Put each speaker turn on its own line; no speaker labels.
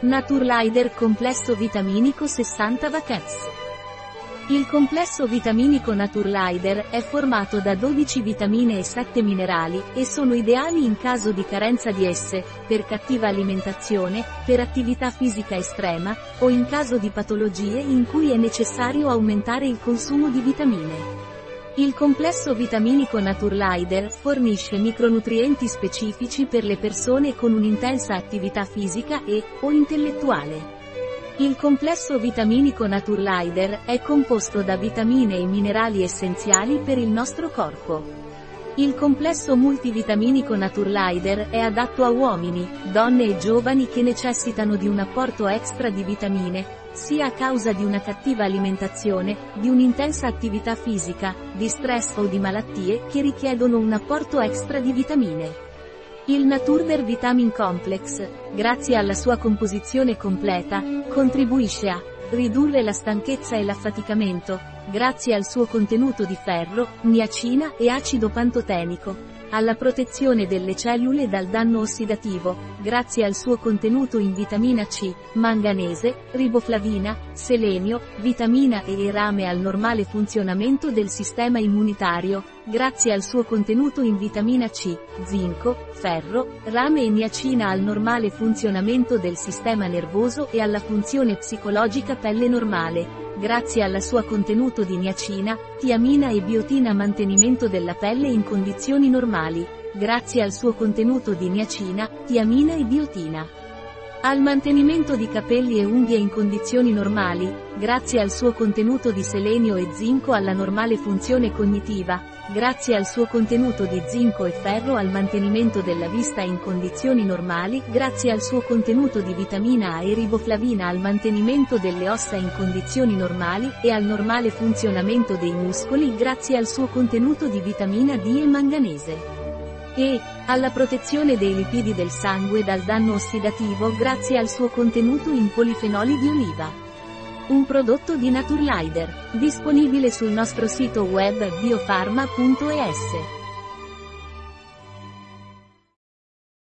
Naturlider Complesso Vitaminico 60 Vacanz. Il complesso vitaminico Naturlider è formato da 12 vitamine e 7 minerali, e sono ideali in caso di carenza di esse, per cattiva alimentazione, per attività fisica estrema, o in caso di patologie in cui è necessario aumentare il consumo di vitamine. Il complesso vitaminico Naturlider fornisce micronutrienti specifici per le persone con un'intensa attività fisica e, o intellettuale. Il complesso vitaminico Naturlider è composto da vitamine e minerali essenziali per il nostro corpo. Il complesso multivitaminico Naturlider è adatto a uomini, donne e giovani che necessitano di un apporto extra di vitamine, sia a causa di una cattiva alimentazione, di un'intensa attività fisica, di stress o di malattie che richiedono un apporto extra di vitamine. Il Naturder Vitamin Complex, grazie alla sua composizione completa, contribuisce a ridurre la stanchezza e l'affaticamento, grazie al suo contenuto di ferro, niacina e acido pantotenico, alla protezione delle cellule dal danno ossidativo, grazie al suo contenuto in vitamina C, manganese, riboflavina, selenio, vitamina E e rame al normale funzionamento del sistema immunitario, grazie al suo contenuto in vitamina C, zinco, ferro, rame e niacina al normale funzionamento del sistema nervoso e alla funzione psicologica pelle normale, grazie alla sua contenuto di niacina, tiamina e biotina mantenimento della pelle in condizioni normali, grazie al suo contenuto di niacina, tiamina e biotina. Al mantenimento di capelli e unghie in condizioni normali, grazie al suo contenuto di selenio e zinco alla normale funzione cognitiva, grazie al suo contenuto di zinco e ferro al mantenimento della vista in condizioni normali, grazie al suo contenuto di vitamina A e riboflavina al mantenimento delle ossa in condizioni normali e al normale funzionamento dei muscoli grazie al suo contenuto di vitamina D e manganese e alla protezione dei lipidi del sangue dal danno ossidativo grazie al suo contenuto in polifenoli di oliva. Un prodotto di Naturlider, disponibile sul nostro sito web biofarma.es.